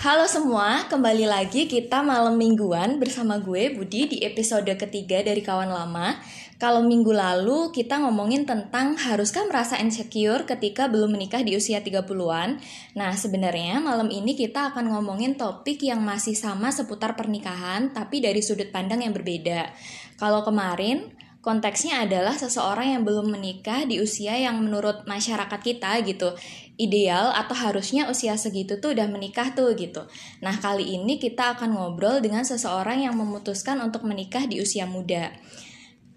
Halo semua, kembali lagi kita malam mingguan bersama gue Budi di episode ketiga dari Kawan Lama. Kalau minggu lalu kita ngomongin tentang haruskah merasa insecure ketika belum menikah di usia 30-an. Nah, sebenarnya malam ini kita akan ngomongin topik yang masih sama seputar pernikahan tapi dari sudut pandang yang berbeda. Kalau kemarin konteksnya adalah seseorang yang belum menikah di usia yang menurut masyarakat kita gitu ideal atau harusnya usia segitu tuh udah menikah tuh gitu. Nah kali ini kita akan ngobrol dengan seseorang yang memutuskan untuk menikah di usia muda.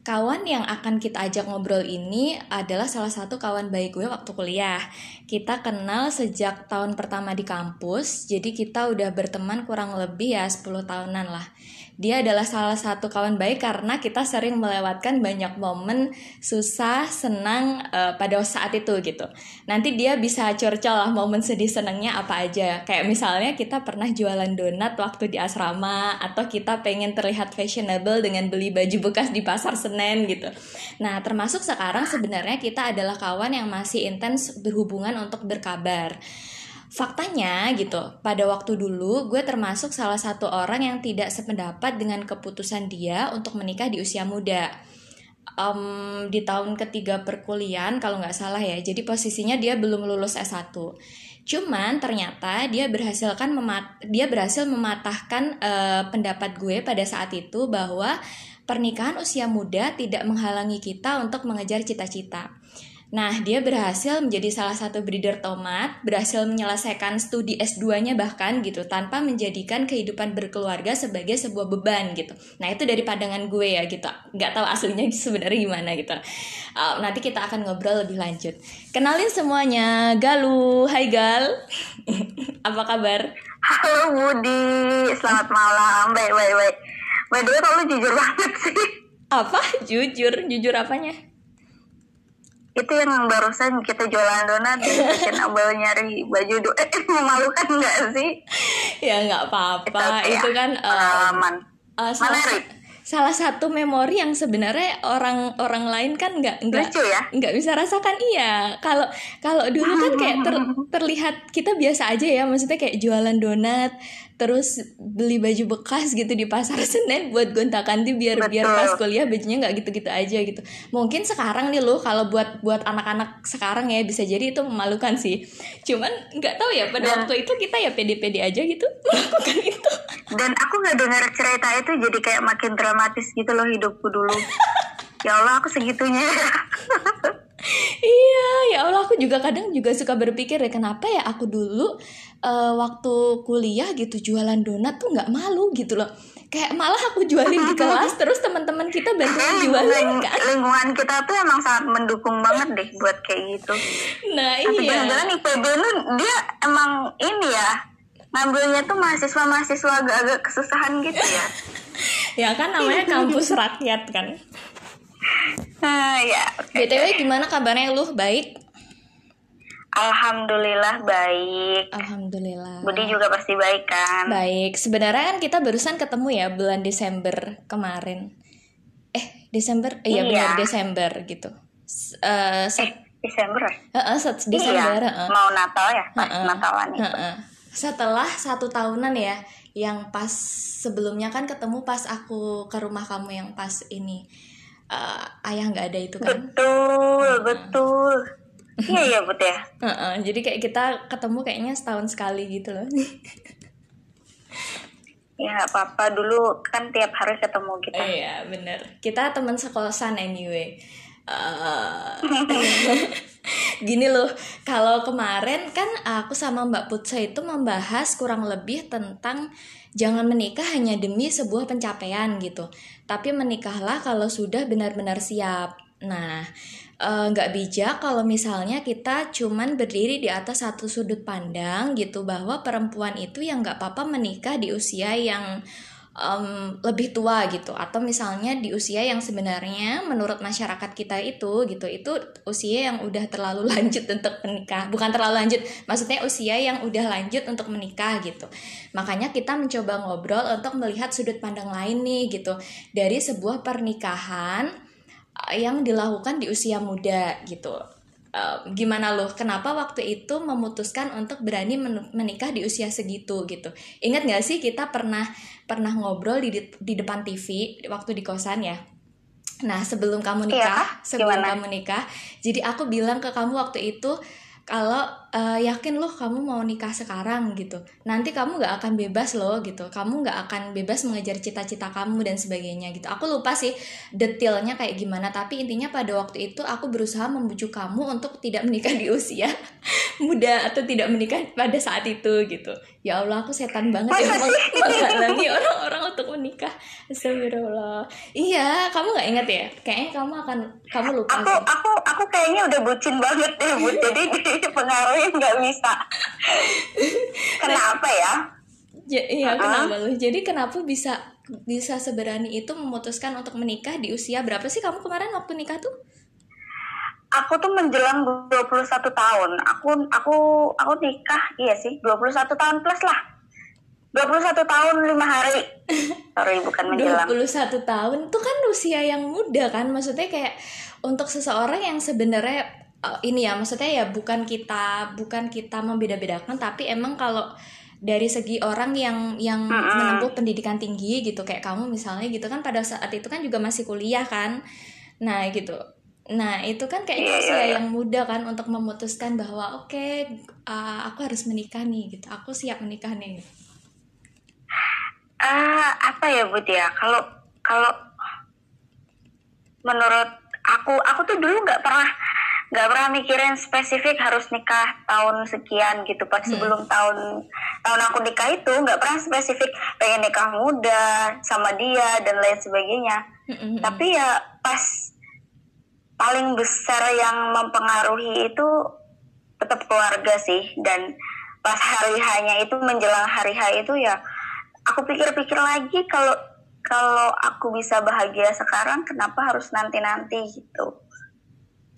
Kawan yang akan kita ajak ngobrol ini adalah salah satu kawan baik gue waktu kuliah. Kita kenal sejak tahun pertama di kampus, jadi kita udah berteman kurang lebih ya 10 tahunan lah dia adalah salah satu kawan baik karena kita sering melewatkan banyak momen susah, senang uh, pada saat itu gitu. Nanti dia bisa curcol lah momen sedih senangnya apa aja. Kayak misalnya kita pernah jualan donat waktu di asrama atau kita pengen terlihat fashionable dengan beli baju bekas di pasar Senen gitu. Nah, termasuk sekarang sebenarnya kita adalah kawan yang masih intens berhubungan untuk berkabar. Faktanya gitu, pada waktu dulu gue termasuk salah satu orang yang tidak sependapat dengan keputusan dia untuk menikah di usia muda. Um, di tahun ketiga perkuliahan kalau nggak salah ya, jadi posisinya dia belum lulus S1. Cuman ternyata dia berhasil kan memat dia berhasil mematahkan uh, pendapat gue pada saat itu bahwa pernikahan usia muda tidak menghalangi kita untuk mengejar cita-cita. Nah, dia berhasil menjadi salah satu breeder tomat, berhasil menyelesaikan studi S2-nya bahkan gitu, tanpa menjadikan kehidupan berkeluarga sebagai sebuah beban gitu. Nah, itu dari pandangan gue ya gitu. Nggak tahu aslinya sebenarnya gimana gitu. Uh, nanti kita akan ngobrol lebih lanjut. Kenalin semuanya, Galu. Hai Gal. Apa kabar? Halo Budi, selamat malam. Baik, baik, baik. By the way, kalau jujur banget sih. Apa? Jujur? Jujur apanya? Itu yang barusan kita jualan donat di Abel nyari baju do eh memalukan nggak sih? Ya nggak apa-apa. Itu, itu kan eh, pengalaman. uh, uh, salah, salah satu memori yang sebenarnya orang orang lain kan nggak nggak ya? nggak bisa rasakan. Iya kalau kalau dulu kan kayak ter, terlihat kita biasa aja ya. Maksudnya kayak jualan donat terus beli baju bekas gitu di pasar Senen buat gonta ganti biar Betul. biar pas kuliah bajunya nggak gitu-gitu aja gitu. Mungkin sekarang nih loh kalau buat buat anak-anak sekarang ya bisa jadi itu memalukan sih. Cuman nggak tahu ya pada dan, waktu itu kita ya pede-pede aja gitu melakukan itu. Dan aku nggak dengar cerita itu jadi kayak makin dramatis gitu loh hidupku dulu ya Allah aku segitunya. Iya ya Allah aku juga kadang juga suka berpikir ya kenapa ya aku dulu uh, waktu kuliah gitu jualan donat tuh nggak malu gitu loh. Kayak malah aku jualin di kelas terus teman-teman kita bantuin jualin kan? lingkungan kita tuh emang sangat mendukung banget deh buat kayak gitu. Nah Tapi iya. jangan-jangan IPB lu dia emang ini ya ngambilnya tuh mahasiswa-mahasiswa agak-agak kesusahan gitu ya. Ya kan namanya kampus rakyat kan uh, ya okay. btw gimana kabarnya lu baik Alhamdulillah baik. Alhamdulillah. Budi juga pasti baik kan? Baik. Sebenarnya kan kita barusan ketemu ya bulan Desember kemarin. Eh, Desember? Eh, iya, benar Desember gitu. Uh, set... eh, Desember ya? Uh, uh, set Desember. Iya. Uh. Mau Natal ya? Pas uh, uh. Natalan itu. Uh, uh. Setelah satu tahunan ya, yang pas sebelumnya kan ketemu pas aku ke rumah kamu yang pas ini uh, ayah nggak ada itu kan? Betul, uh, betul Iya iya but ya. Uh -uh, jadi kayak kita ketemu kayaknya setahun sekali gitu loh. ya apa-apa dulu kan tiap hari ketemu kita. Oh, iya bener. Kita teman sekolasan anyway. Uh, gini loh, kalau kemarin kan aku sama Mbak Putsa itu membahas kurang lebih tentang jangan menikah hanya demi sebuah pencapaian gitu, tapi menikahlah kalau sudah benar-benar siap. Nah, Eh, nggak uh, bijak kalau misalnya kita cuman berdiri di atas satu sudut pandang gitu bahwa perempuan itu yang nggak apa-apa menikah di usia yang um, lebih tua gitu. Atau misalnya di usia yang sebenarnya menurut masyarakat kita itu gitu itu usia yang udah terlalu lanjut untuk menikah. Bukan terlalu lanjut maksudnya usia yang udah lanjut untuk menikah gitu. Makanya kita mencoba ngobrol untuk melihat sudut pandang lain nih gitu. Dari sebuah pernikahan yang dilakukan di usia muda gitu. Uh, gimana loh kenapa waktu itu memutuskan untuk berani menikah di usia segitu gitu. Ingat gak sih kita pernah pernah ngobrol di di depan TV waktu di kosan ya? Nah sebelum kamu nikah iya, sebelum kamu nikah jadi aku bilang ke kamu waktu itu kalau uh, yakin loh kamu mau nikah sekarang gitu. Nanti kamu gak akan bebas loh gitu. Kamu gak akan bebas mengejar cita-cita kamu dan sebagainya gitu. Aku lupa sih detailnya kayak gimana tapi intinya pada waktu itu aku berusaha membujuk kamu untuk tidak menikah di usia muda atau tidak menikah pada saat itu gitu. Ya Allah aku setan banget ya. Menghalangi orang-orang untuk menikah? Astagfirullah. Iya kamu nggak ingat ya? Kayaknya kamu akan kamu lupa aku sih. aku aku kayaknya udah bucin banget deh bu. Jadi dipengaruhi nggak bisa kenapa ya ya, iya uh -huh. kenapa lu jadi kenapa bisa bisa seberani itu memutuskan untuk menikah di usia berapa sih kamu kemarin waktu nikah tuh aku tuh menjelang 21 tahun. Aku aku aku nikah iya sih 21 tahun plus lah. 21 tahun 5 hari. Sorry bukan menjelang. 21 tahun itu kan usia yang muda kan. Maksudnya kayak untuk seseorang yang sebenarnya uh, ini ya maksudnya ya bukan kita bukan kita membeda-bedakan tapi emang kalau dari segi orang yang yang mm -hmm. menempuh pendidikan tinggi gitu kayak kamu misalnya gitu kan pada saat itu kan juga masih kuliah kan. Nah, gitu Nah, itu kan kayaknya yeah, usia yeah, yeah. yang muda kan untuk memutuskan bahwa oke, okay, uh, aku harus menikah nih gitu. Aku siap menikah nih. Uh, apa ya, Bud ya? Kalau kalau menurut aku, aku tuh dulu nggak pernah nggak pernah mikirin spesifik harus nikah tahun sekian gitu pas hmm. sebelum tahun tahun aku nikah itu nggak pernah spesifik pengen nikah muda sama dia dan lain sebagainya hmm. hmm, hmm. tapi ya pas paling besar yang mempengaruhi itu tetap keluarga sih dan pas hari hanya itu menjelang hari H itu ya aku pikir-pikir lagi kalau kalau aku bisa bahagia sekarang kenapa harus nanti-nanti gitu.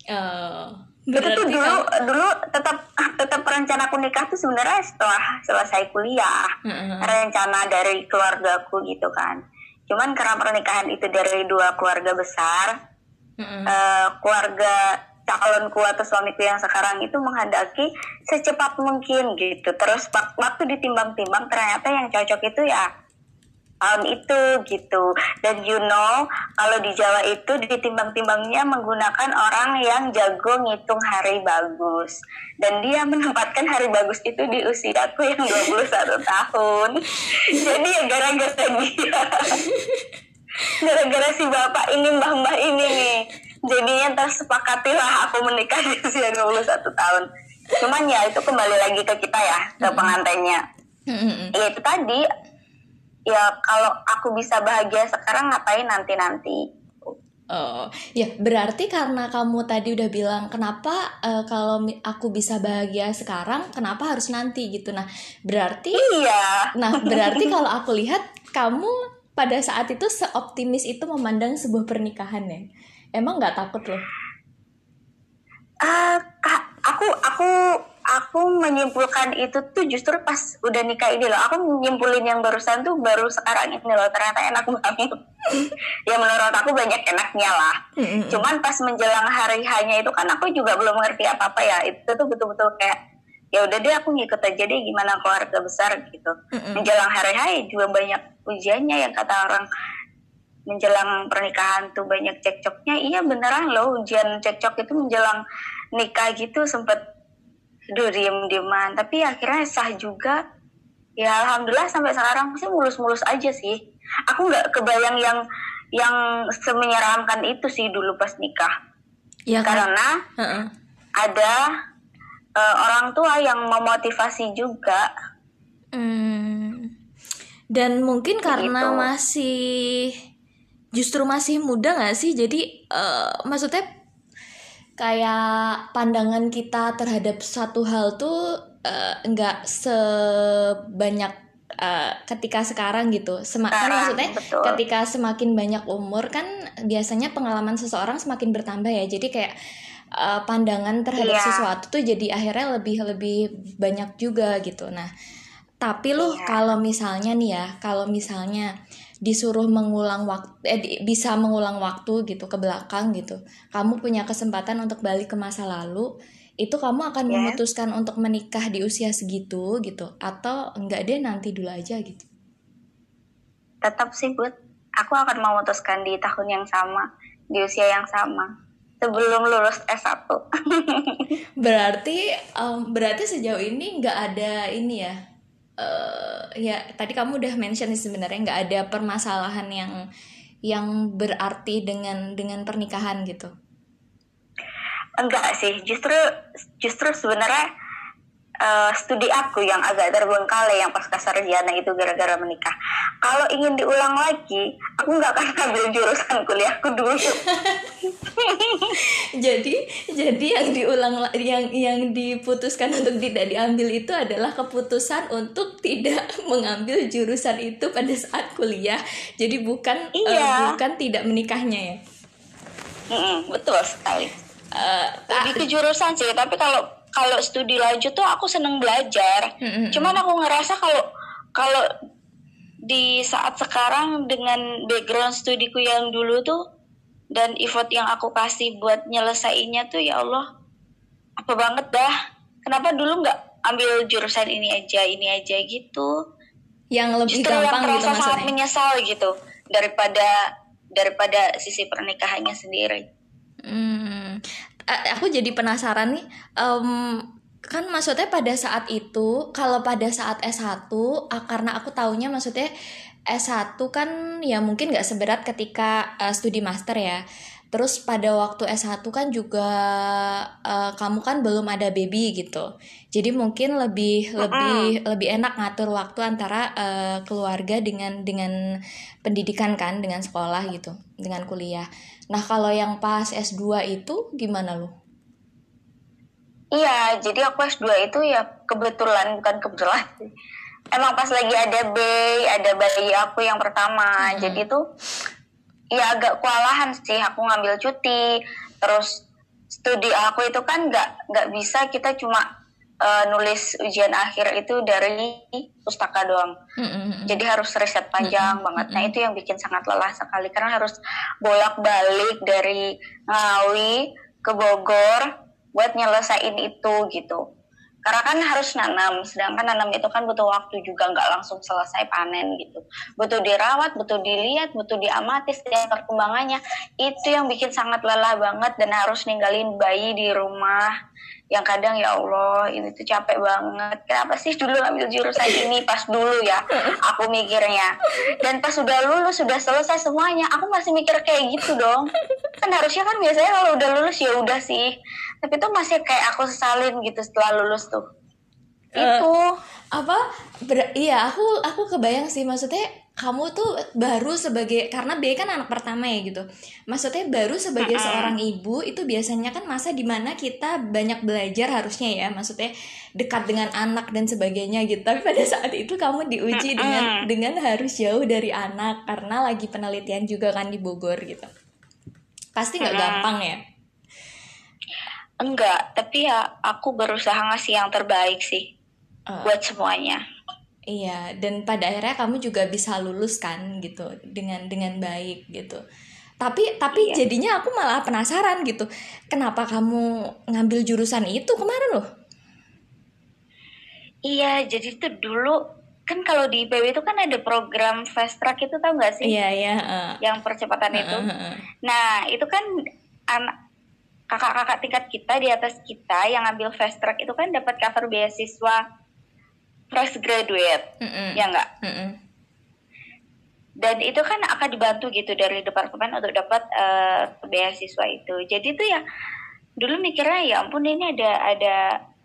Uh, itu tuh dulu kan? dulu tetap tetap rencana aku nikah tuh sebenarnya setelah selesai kuliah uh -huh. rencana dari keluargaku gitu kan. Cuman karena pernikahan itu dari dua keluarga besar, mm-hmm. uh, keluarga calonku atau suamiku yang sekarang itu menghendaki secepat mungkin gitu. Terus waktu ditimbang-timbang ternyata yang cocok itu ya tahun itu gitu. Dan you know kalau di Jawa itu ditimbang-timbangnya menggunakan orang yang jago ngitung hari bagus. Dan dia menempatkan hari bagus itu di usiaku yang 21 tahun. Jadi ya gara-gara dia gara-gara si bapak ini mbah-mbah ini nih jadinya tersepakati lah aku menikah di usia 21 tahun cuman ya itu kembali lagi ke kita ya ke pengantinnya ya itu tadi ya kalau aku bisa bahagia sekarang ngapain nanti-nanti Oh, ya berarti karena kamu tadi udah bilang kenapa uh, kalau aku bisa bahagia sekarang, kenapa harus nanti gitu. Nah, berarti Iya. Nah, berarti kalau aku lihat kamu pada saat itu seoptimis itu memandang sebuah pernikahan ya? Emang nggak takut loh? Uh, aku aku aku menyimpulkan itu tuh justru pas udah nikah ini loh. Aku menyimpulin yang barusan tuh baru sekarang ini loh. Ternyata enak banget. ya menurut aku banyak enaknya lah. Mm-hmm. Cuman pas menjelang hari hanya itu kan aku juga belum ngerti apa apa ya. Itu tuh betul-betul kayak ya udah deh aku ngikut aja deh gimana keluarga besar gitu mm-hmm. menjelang hari hari juga banyak ujiannya yang kata orang menjelang pernikahan tuh banyak cekcoknya iya beneran loh ujian cekcok itu menjelang nikah gitu sempet aduh diem dieman tapi akhirnya sah juga ya alhamdulillah sampai sekarang sih mulus-mulus aja sih aku nggak kebayang yang yang semenyeramkan itu sih dulu pas nikah ya, kan? karena uh-uh. ada uh, orang tua yang memotivasi juga. Hmm. Dan mungkin karena gitu. masih justru masih muda nggak sih? Jadi uh, maksudnya kayak pandangan kita terhadap satu hal tuh uh, nggak sebanyak uh, ketika sekarang gitu. Sem kan maksudnya betul. ketika semakin banyak umur kan biasanya pengalaman seseorang semakin bertambah ya. Jadi kayak uh, pandangan terhadap yeah. sesuatu tuh jadi akhirnya lebih lebih banyak juga gitu nah Tapi loh Iya. kalau misalnya nih ya, kalau misalnya disuruh mengulang waktu eh, bisa mengulang waktu gitu ke belakang gitu. Kamu punya kesempatan untuk balik ke masa lalu, itu kamu akan Ya. memutuskan untuk menikah di usia segitu gitu atau enggak deh nanti dulu aja gitu. Tetap sih, Bud. Aku akan memutuskan di tahun yang sama, di usia yang sama. Sebelum lulus S1. Berarti em, berarti sejauh ini nggak ada ini ya. Eh ya tadi kamu udah mention sih sebenarnya nggak ada permasalahan yang yang berarti dengan dengan pernikahan gitu. Enggak sih, justru justru sebenarnya eh, studi aku yang agak terbengkalai yang pasca sarjana itu gara-gara menikah. Kalau ingin diulang lagi, aku nggak akan ambil jurusan kuliahku dulu. jadi jadi yang diulang la- yang yang diputuskan untuk tidak diambil itu adalah keputusan untuk tidak mengambil jurusan itu pada saat kuliah. Jadi bukan eh, Iya. bukan tidak menikahnya ya. Mm-mm, betul sekali. Eh, Lebih ke jurusan sih, tapi kalau kalau studi lanjut tuh aku seneng belajar. Mm-mm. Cuman aku ngerasa kalau kalau di saat sekarang dengan background studiku yang dulu tuh dan effort yang aku kasih buat nyelesainnya tuh ya Allah apa banget dah. Kenapa dulu nggak ambil jurusan ini aja, ini aja gitu. yang lebih Justru yang gampang gitu terasa sangat menyesal gitu daripada daripada sisi pernikahannya sendiri. Hmm, aku jadi penasaran nih. em, kan maksudnya pada saat itu, kalau pada saat S1, ah, karena aku taunya maksudnya S1 kan ya mungkin nggak seberat ketika eh, studi master ya. Terus pada waktu S1 kan juga eh, kamu kan belum ada baby gitu. Jadi mungkin lebih lebih lebih enak ngatur waktu antara eh, keluarga dengan dengan pendidikan kan, dengan sekolah gitu, dengan kuliah. Nah, kalau yang pas S2 itu gimana lu? Iya, jadi aku S2 itu ya kebetulan bukan kebetulan sih. Emang pas lagi ada bayi, ada bayi aku yang pertama. Jadi tuh ya agak kewalahan sih aku ngambil cuti. Terus studi aku itu kan nggak nggak bisa kita cuma eh, nulis ujian akhir itu dari pustaka doang. Mm-mm. Jadi harus riset panjang banget. Nah itu yang bikin sangat lelah sekali karena harus bolak-balik dari Ngawi ke Bogor buat nyelesain itu gitu. Karena kan harus nanam, sedangkan nanam itu kan butuh waktu juga nggak langsung selesai panen gitu. Butuh dirawat, butuh dilihat, butuh diamati setiap perkembangannya. Itu yang bikin sangat lelah banget dan harus ninggalin bayi di rumah. Yang kadang ya Allah ini tuh capek banget. Kenapa sih dulu ngambil jurusan ini pas dulu ya? Aku mikirnya. Dan pas sudah lulus sudah selesai semuanya, aku masih mikir kayak gitu dong. Kan harusnya kan biasanya kalau udah lulus ya udah sih. Tapi tuh masih kayak aku sesalin gitu setelah lulus tuh. Itu. Apa? ber- iya, aku aku kebayang sih maksudnya kamu tuh baru sebagai karena B kan anak pertama ya gitu. Maksudnya baru sebagai seorang ibu itu biasanya kan masa di mana kita banyak belajar harusnya ya, maksudnya dekat dengan anak dan sebagainya gitu. Tapi pada saat itu kamu diuji dengan dengan harus jauh dari anak karena lagi penelitian juga kan di Bogor gitu. Pasti nggak gampang ya. Enggak, tapi ya aku berusaha ngasih yang terbaik sih Eh. buat semuanya. Iya, dan pada akhirnya kamu juga bisa lulus kan gitu dengan dengan baik gitu. Tapi tapi Iya. jadinya aku malah penasaran gitu. Kenapa kamu ngambil jurusan itu kemarin loh? Iya, jadi tuh dulu kan kalau di IPB itu kan ada program fast track itu tau gak sih? Iya ya. eh. Yang percepatan itu. Eh, eh, eh. Nah, itu kan anak kakak-kakak tingkat kita di atas kita yang ngambil fast track itu kan dapat cover beasiswa fresh graduate, Mm-mm. ya enggak? Mm-mm. Dan itu kan akan dibantu gitu dari departemen untuk dapat eh, beasiswa itu. Jadi tuh ya dulu mikirnya ya ampun ini ada ada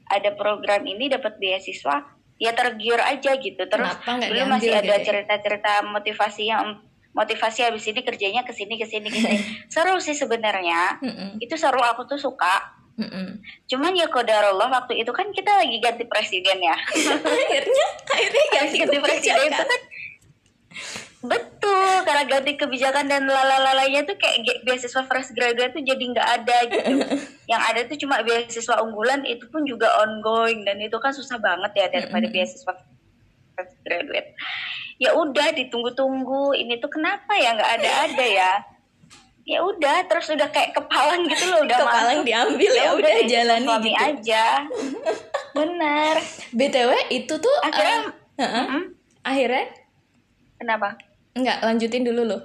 ada program ini dapat beasiswa ya tergiur aja gitu. Terus dulu masih ada gitu ya? cerita-cerita motivasi yang motivasi habis ini kerjanya ke sini ke sini ke sini. seru sih sebenarnya. Mm-mm. Itu seru aku tuh suka. Mm-mm. Cuman ya kodarullah waktu itu kan kita lagi ganti presiden ya. akhirnya akhirnya ganti ganti presiden itu kan betul karena ganti kebijakan dan lalalalanya tuh kayak beasiswa fresh graduate tuh jadi nggak ada gitu. Yang ada tuh cuma beasiswa unggulan itu pun juga ongoing. Dan itu kan susah banget ya daripada Mm-mm. beasiswa fresh graduate. Ya udah ditunggu-tunggu. Ini tuh kenapa ya? Nggak ada-ada ya ya udah terus udah kayak kepalang gitu loh udah kepalang masuk. diambil ya udah jalani suami gitu. aja. Bener. Btw itu tuh Akhirnya, uh, uh-uh. Mm-mm. akhirnya? Kenapa? Enggak lanjutin dulu loh.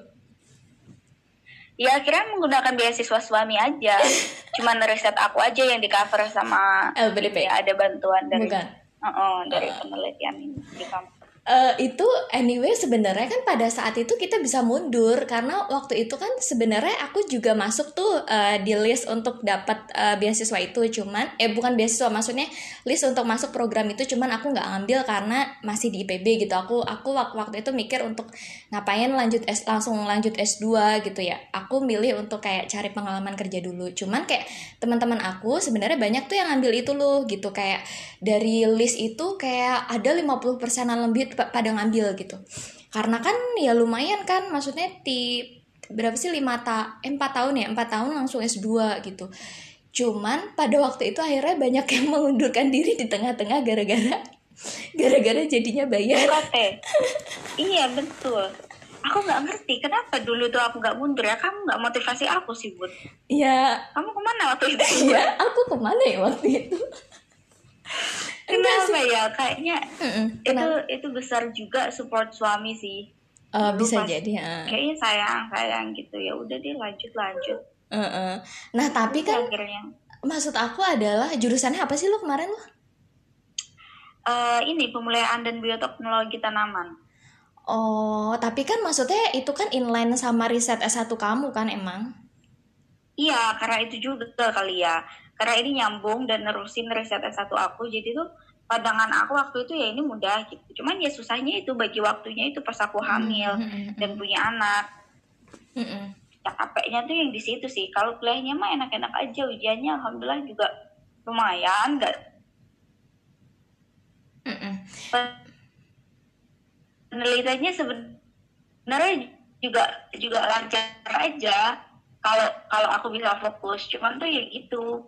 Ya akhirnya menggunakan beasiswa suami aja. Cuman riset aku aja yang di cover sama LPDP ya ada bantuan dari bukan? Uh-uh, dari penelitian ini di kampus Eh, itu anyway sebenarnya kan pada saat itu kita bisa mundur karena waktu itu kan sebenarnya aku juga masuk tuh eh, di list untuk dapat eh, beasiswa itu. Cuman eh bukan beasiswa maksudnya list untuk masuk program itu cuman aku nggak ngambil karena masih di IPB gitu. Aku aku wak- waktu itu mikir untuk ngapain lanjut S langsung lanjut S2 gitu ya. Aku milih untuk kayak cari pengalaman kerja dulu. Cuman kayak teman-teman aku sebenarnya banyak tuh yang ngambil itu loh gitu. Kayak dari list itu kayak ada 50 persenan lebih pada ngambil gitu. Karena kan ya lumayan kan maksudnya di berapa sih lima ta eh, empat tahun ya empat tahun langsung S2 gitu. Cuman pada waktu itu akhirnya banyak yang mengundurkan diri di tengah-tengah gara-gara gara-gara jadinya bayar. UKT iya betul. Aku nggak ngerti kenapa dulu tuh aku nggak mundur ya? Kamu nggak motivasi aku sih bud ya kamu ke mana waktu itu? Ya aku ke mana ya waktu itu kenapa ya kayaknya Mm-mm, itu kenapa? itu besar juga support suami sih Dulu bisa pas- jadi ya. kayaknya sayang sayang gitu ya udah deh lanjut lanjut Heeh. Nah tapi Terus kan akhirnya maksud aku adalah jurusannya apa sih lu kemarin lu? eh, ini pemulihan dan bioteknologi tanaman Oh tapi kan maksudnya itu kan inline sama riset S1 kamu kan emang? iya karena itu juga kali ya karena ini nyambung dan nerusin riset S1 aku jadi tuh pandangan aku waktu itu ya ini mudah gitu cuman ya susahnya itu bagi waktunya itu pas aku hamil Mm-mm. dan punya anak Mm-mm. ya capeknya tuh yang di situ sih kalau kuliahnya mah enak-enak aja ujiannya alhamdulillah juga lumayan nggak Mm-mm. penelitiannya sebenarnya juga juga lancar aja kalau kalau aku bisa fokus cuman tuh ya gitu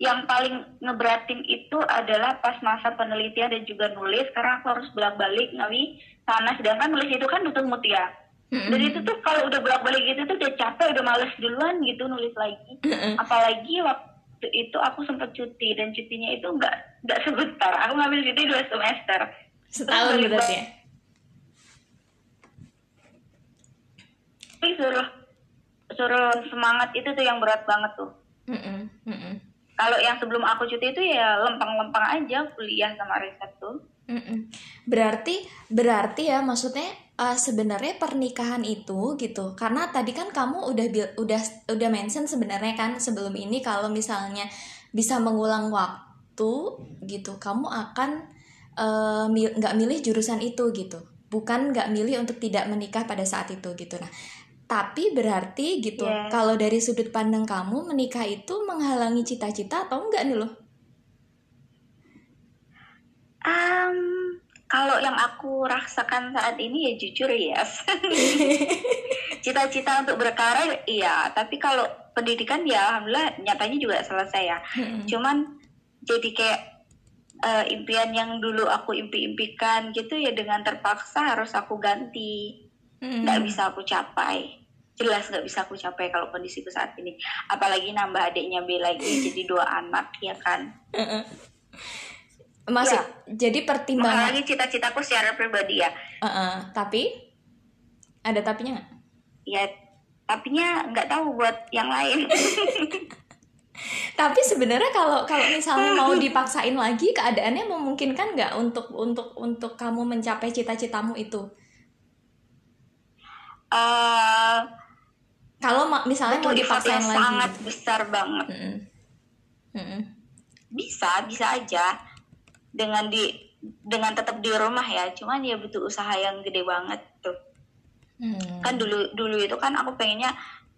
yang paling ngeberatin itu adalah pas masa penelitian dan juga nulis karena aku harus bolak-balik ngawi sana sedangkan nulis itu kan butuh mood ya Mm-mm. dan itu tuh kalau udah bolak-balik gitu tuh udah capek udah males duluan gitu nulis lagi apalagi waktu itu aku sempat cuti dan cutinya itu nggak nggak sebentar aku ngambil cuti dua semester Setahun berarti ya? tapi suruh suruh semangat itu tuh yang berat banget tuh Mm-mm. Mm-mm. Kalau yang sebelum aku cuti itu ya lempeng-lempeng aja kuliah sama riset tuh Mm-mm. Berarti berarti ya maksudnya eh, sebenarnya pernikahan itu gitu. Karena tadi kan kamu udah udah udah mention sebenarnya kan sebelum ini kalau misalnya bisa mengulang waktu gitu, kamu akan eh, mil- nggak milih jurusan itu gitu. Bukan nggak milih untuk tidak menikah pada saat itu gitu. Nah, tapi berarti gitu, Yes. kalau dari sudut pandang kamu menikah itu menghalangi cita-cita atau enggak nih loh? um, kalau yang aku rasakan saat ini ya jujur yes cita-cita untuk berkarir iya tapi kalau pendidikan ya alhamdulillah nyatanya juga selesai ya Mm-mm. cuman jadi kayak eh, impian yang dulu aku impi-impikan gitu ya dengan terpaksa harus aku ganti nggak bisa aku capai jelas nggak bisa aku capai kalau kondisiku saat ini. Apalagi nambah adiknya B lagi jadi dua anak ya kan? Maksud, jadi pertimbangan menghalangi cita-citaku secara pribadi ya. Uh-uh, tapi? Ada tapinya nggak? ya tapinya nggak tahu buat yang lain. Tapi sebenarnya kalau kalau misalnya mau dipaksain lagi keadaannya memungkinkan nggak untuk untuk untuk kamu mencapai cita-citamu itu? Eh, Kalau misalnya mau butuh effort dipaksain yang lagi. sangat besar banget Mm-mm. Mm-mm. bisa bisa aja dengan di dengan tetap di rumah ya cuman ya butuh usaha yang gede banget tuh Hmm. kan dulu dulu itu kan aku pengennya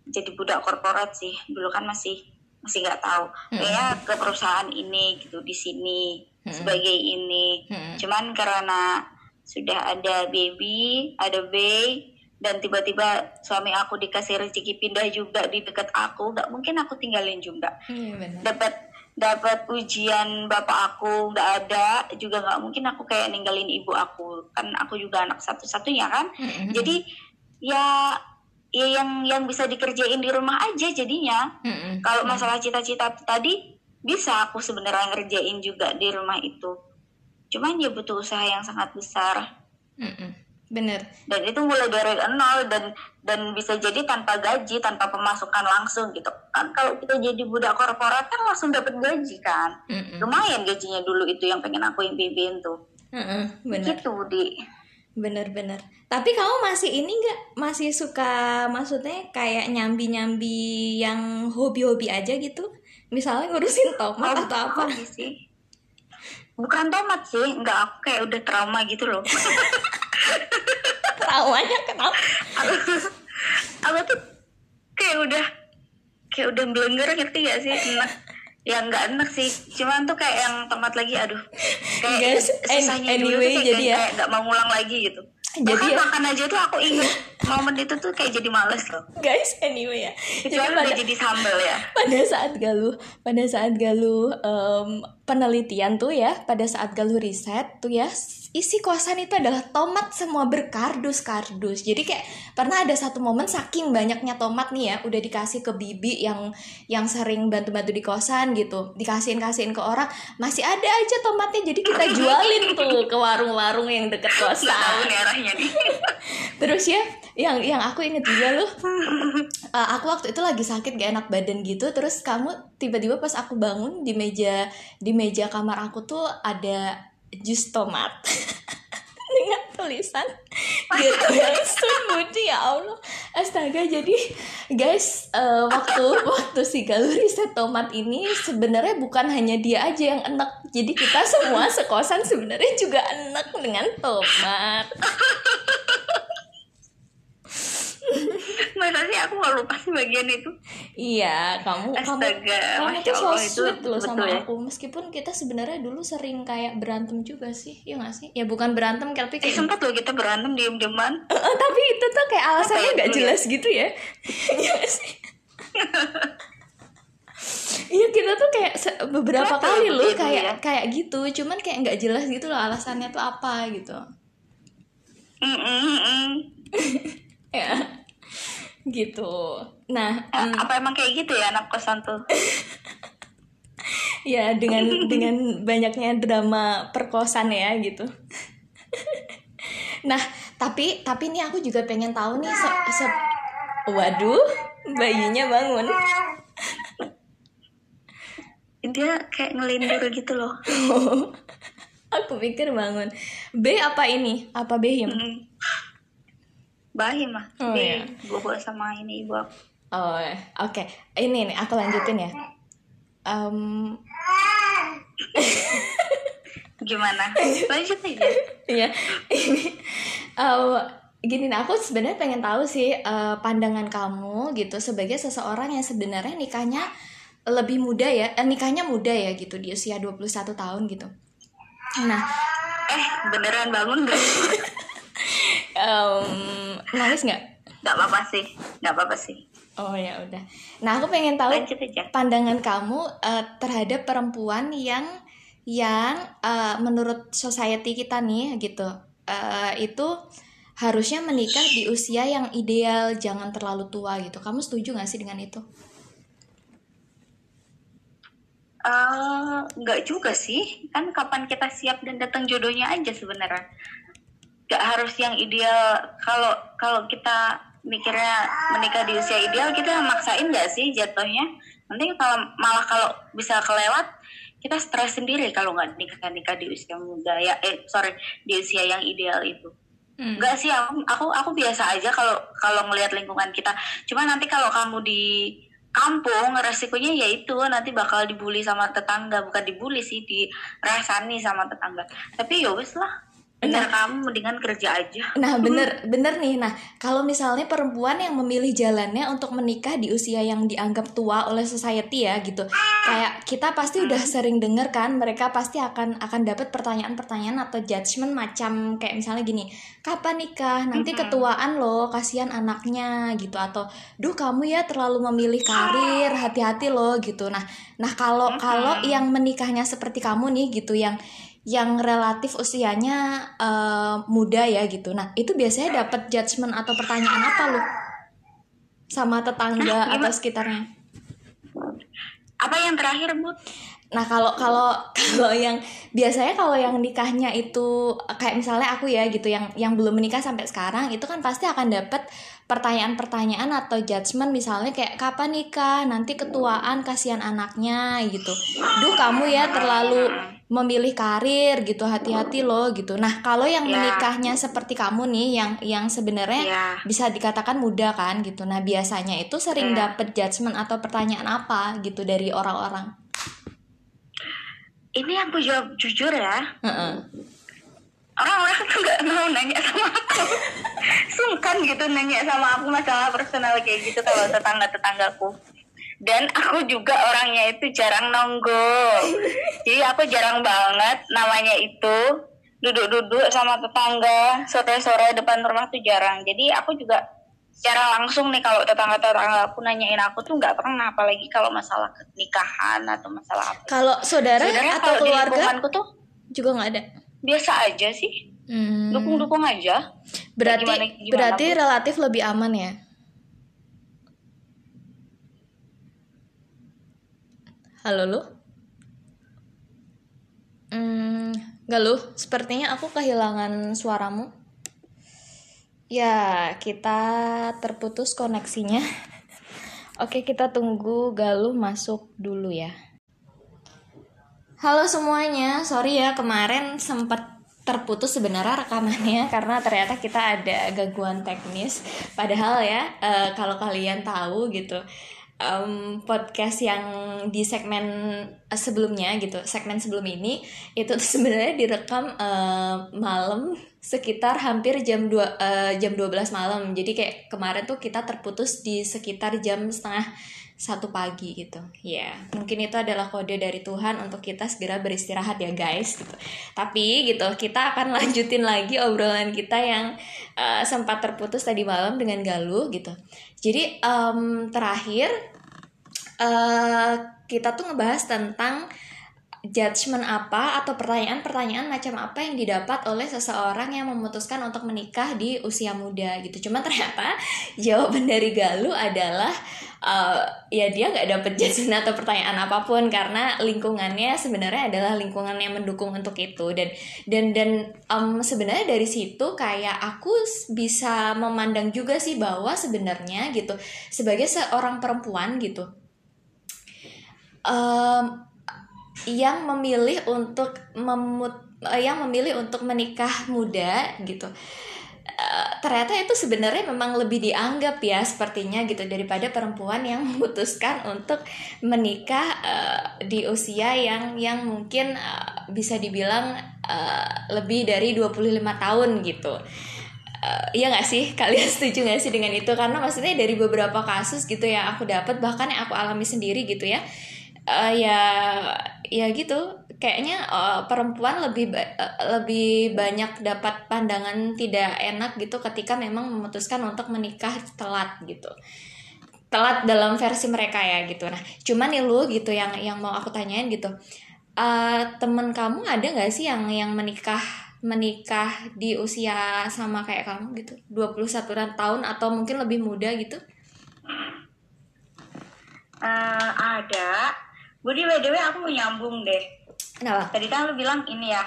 jadi budak korporat sih dulu kan masih masih nggak tahu pengennya ke perusahaan ini gitu di sini Mm-mm. sebagai ini Mm-mm. cuman karena sudah ada baby ada bayi dan tiba-tiba suami aku dikasih rezeki pindah juga di dekat aku nggak mungkin aku tinggalin juga benar. dapat dapat ujian bapak aku nggak ada juga nggak mungkin aku kayak ninggalin ibu aku kan aku juga anak satu-satunya kan Mm-mm. jadi ya ya yang yang bisa dikerjain di rumah aja jadinya Mm-mm. kalau masalah cita-cita tadi bisa aku sebenarnya ngerjain juga di rumah itu cuman ya butuh usaha yang sangat besar Mm-mm. Bener dan itu mulai dari nol dan dan bisa jadi tanpa gaji tanpa pemasukan langsung gitu kan kalau kita jadi budak korporat kan langsung dapat gaji kan Mm-mm. lumayan gajinya dulu itu yang pengen aku impiin tuh Mm-mm. bener gitu di Bener-bener. Tapi kamu masih ini nggak? Masih suka maksudnya kayak nyambi-nyambi yang hobi-hobi aja gitu? Misalnya ngurusin tomat atau apa? hobi sih bukan tomat sih nggak aku kayak udah trauma gitu loh Traumanya kenapa? aku, tuh kayak udah kayak udah belengger ngerti gak sih enak ya nggak enak sih cuman tuh kayak yang tomat lagi aduh kayak Guys, susahnya an- dulu anyway, tuh kayak, jadi ya. kayak nggak mau ngulang lagi gitu Jadi bahkan ya. makan aja tuh aku inget momen itu tuh kayak jadi males loh Guys, anyway ya. Kecuali pada, udah jadi sambel ya pada saat Galuh, pada saat Galuh em, penelitian tuh ya, pada saat Galuh riset tuh ya, isi kosan itu adalah tomat semua berkardus-kardus. Jadi kayak pernah ada satu momen saking banyaknya tomat nih ya, udah dikasih ke bibi yang yang sering bantu-bantu di kosan gitu, dikasihin kasihin ke orang, masih ada aja tomatnya. Jadi kita jualin tuh ke warung-warung yang deket tahu kosan. arahnya nih Terus ya, yang yang aku inget juga loh, uh, aku waktu itu lagi sakit gak enak badan gitu. Terus kamu tiba-tiba pas aku bangun di meja di meja kamar aku tuh ada jus tomat. Dengan tulisan gitu yang Budi ya Allah. Astaga jadi guys uh, waktu waktu si Galuh riset tomat ini sebenarnya bukan hanya dia aja yang enak. Jadi kita semua sekosan sebenarnya juga enak dengan tomat masa sih aku nggak lupa sih bagian itu Iya, kamu kamu Astaga, kamu Masya tuh so Allah, itu sweet loh sama ya. aku. Meskipun kita sebenarnya dulu sering kayak berantem juga sih, ya nggak sih? Ya bukan berantem, tapi eh kayak sempat loh kita berantem diem dieman Eh, eh, tapi itu tuh kayak alasannya nggak ya? jelas gitu ya. Iya sih? Iya kita tuh kayak beberapa Kenapa kali ya loh begitu kayak ya? kayak gitu, cuman kayak nggak jelas gitu loh alasannya tuh apa gitu. Mm, mm, mm. Ya, gitu. Nah, Eh, apa emang kayak gitu ya anak kosan tuh? Ya dengan dengan banyaknya drama perkosan ya gitu. Nah tapi tapi ini aku juga pengen tahu nih se, se- waduh bayinya bangun. Dia kayak ngelindur gitu loh. Aku pikir bangun. B apa ini? Apa Behim Mm. Bayi mah, Oh, di iya. sama ini ibu aku. oh oke ini nih aku lanjutin ya Em, Gimana? Lanjut aja. Iya, ini eh, gini nah aku sebenarnya pengen tahu sih eh, pandangan kamu gitu sebagai seseorang yang sebenarnya nikahnya lebih muda ya, eh, nikahnya muda ya gitu di usia 21 tahun gitu. Nah, Eh, beneran bangun gak? em, nangis nggak? Gak apa-apa sih, gak apa-apa sih. Oh ya udah. Nah aku pengen tahu Lanjut aja. pandangan kamu eh, terhadap perempuan yang yang eh, menurut society kita nih gitu eh, itu harusnya menikah di usia yang ideal jangan terlalu tua gitu kamu setuju gak sih dengan itu nggak juga sih, kan kapan kita siap dan datang jodohnya aja sebenarnya. Gak harus yang ideal. Kalau kalau kita mikirnya menikah di usia ideal, kita maksain nggak sih jatuhnya? Nanti kalau malah kalau bisa kelewat, kita stres sendiri kalau nggak nikah nikah di usia muda ya. Eh sorry, di usia yang ideal itu. Hmm. Enggak sih, aku aku aku biasa aja kalau kalau ngelihat lingkungan kita. Cuma nanti kalau kamu di kampung resikonya yaitu nanti bakal dibully sama tetangga, bukan dibully sih, dirasani sama tetangga. Tapi ya wes lah, Bener kamu mendingan kerja aja. Nah, bener bener nih. Nah, kalau misalnya perempuan yang memilih jalannya untuk menikah di usia yang dianggap tua oleh society ya gitu. Kayak kita pasti udah sering denger kan, mereka pasti akan akan dapat pertanyaan-pertanyaan atau judgement macam kayak misalnya gini, kapan nikah? Nanti ketuaan loh, kasihan anaknya gitu atau duh kamu ya terlalu memilih karir, hati-hati loh gitu. Nah, nah kalau kalau yang menikahnya seperti kamu nih gitu yang yang relatif usianya uh, muda ya gitu. Nah, itu biasanya dapat judgement atau pertanyaan apa lu? Sama tetangga nah, atau sekitarnya? Apa yang terakhir, Bu? Nah, kalau kalau kalau yang biasanya kalau yang nikahnya itu kayak misalnya aku ya gitu yang yang belum menikah sampai sekarang itu kan pasti akan dapat pertanyaan-pertanyaan atau judgement misalnya kayak kapan nikah nanti ketuaan kasihan anaknya gitu duh kamu ya terlalu memilih karir gitu hati-hati loh gitu. Nah kalau yang yeah. menikahnya seperti kamu nih yang yang sebenarnya yeah. bisa dikatakan muda kan gitu. Nah biasanya itu sering yeah. dapet judgement atau pertanyaan apa gitu dari orang-orang? Ini aku jawab jujur ya. Uh -uh orang-orang tuh gak mau nanya sama aku. Sungkan gitu nanya sama aku masalah personal kayak gitu kalau tetangga-tetanggaku dan aku juga orangnya itu jarang nonggo jadi aku jarang banget namanya itu duduk-duduk sama tetangga. Sore-sore depan rumah tuh jarang. Jadi aku juga secara langsung nih kalau tetangga-tetangga aku nanyain aku tuh nggak pernah. Apalagi kalau masalah nikahan atau masalah apa. Kalau saudara Sebenarnya atau keluarga? tuh juga nggak ada? biasa aja sih. Hmm. dukung-dukung aja. Berarti gimana, gimana berarti pun. relatif lebih aman ya halo lu? Hmm, gak lu. Sepertinya aku kehilangan suaramu. Ya kita terputus koneksinya. Oke, kita tunggu Galuh masuk dulu ya. Halo semuanya, sorry ya kemarin sempat terputus sebenarnya rekamannya karena ternyata kita ada gangguan teknis. Padahal ya uh, kalau kalian tahu gitu um, podcast yang di segmen sebelumnya gitu, segmen sebelum ini itu sebenarnya direkam uh, malam sekitar hampir jam 2 uh, jam 12 malam. Jadi kayak kemarin tuh kita terputus di sekitar jam setengah satu pagi gitu. Ya yeah. mungkin itu adalah kode dari Tuhan untuk kita segera beristirahat ya guys gitu. Tapi gitu kita akan lanjutin lagi obrolan kita yang uh, sempat terputus tadi malam dengan Galuh gitu. Jadi um, terakhir uh, kita tuh ngebahas tentang judgement apa atau pertanyaan-pertanyaan macam apa yang didapat oleh seseorang yang memutuskan untuk menikah di usia muda gitu. Cuma ternyata jawaban dari Galuh adalah uh, ya dia nggak dapet judgement atau pertanyaan apa pun karena lingkungannya sebenarnya adalah lingkungan yang mendukung untuk itu dan dan dan um, sebenarnya dari situ kayak aku bisa memandang juga sih bahwa sebenarnya gitu sebagai seorang perempuan gitu um, yang memilih untuk memut eh, yang memilih untuk menikah muda gitu. Uh, ternyata itu sebenarnya memang lebih dianggap ya sepertinya gitu daripada perempuan yang memutuskan untuk menikah uh, di usia yang yang mungkin uh, bisa dibilang uh, lebih dari 25 tahun gitu. Uh, iya gak sih? Kalian setuju gak sih dengan itu? Karena maksudnya dari beberapa kasus gitu yang aku dapat bahkan yang aku alami sendiri gitu ya uh, ya ya gitu. Kayaknya uh, perempuan lebih uh, lebih banyak dapat pandangan tidak enak gitu ketika memang memutuskan untuk menikah telat gitu. Telat dalam versi mereka ya gitu. Nah cuman nih lu gitu yang yang mau aku tanyain gitu. Uh, temen kamu ada nggak sih yang yang menikah menikah di usia sama kayak kamu gitu? 21 tahun atau mungkin lebih muda gitu? Uh, ada Budi btw aku mau nyambung deh. Kenapa? Tadi kan lu bilang ini ya,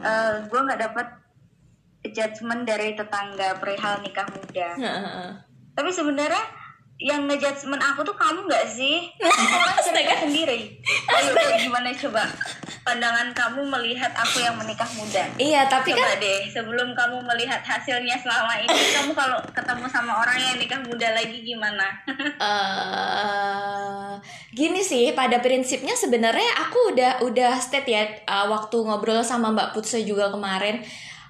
uh, eh, gue nggak dapet judgement dari tetangga perihal nikah muda. Tapi sebenarnya yang ngejudgement aku tuh kamu nggak sih? Orang cerita sendiri. Ayo gimana coba pandangan kamu melihat aku yang menikah muda? Iya, tapi coba kan deh sebelum kamu melihat hasilnya selama ini, kamu kalau ketemu sama orang yang nikah muda lagi gimana? uh, gini sih, pada prinsipnya sebenarnya aku udah udah state ya uh, waktu ngobrol sama Mbak Putsa juga kemarin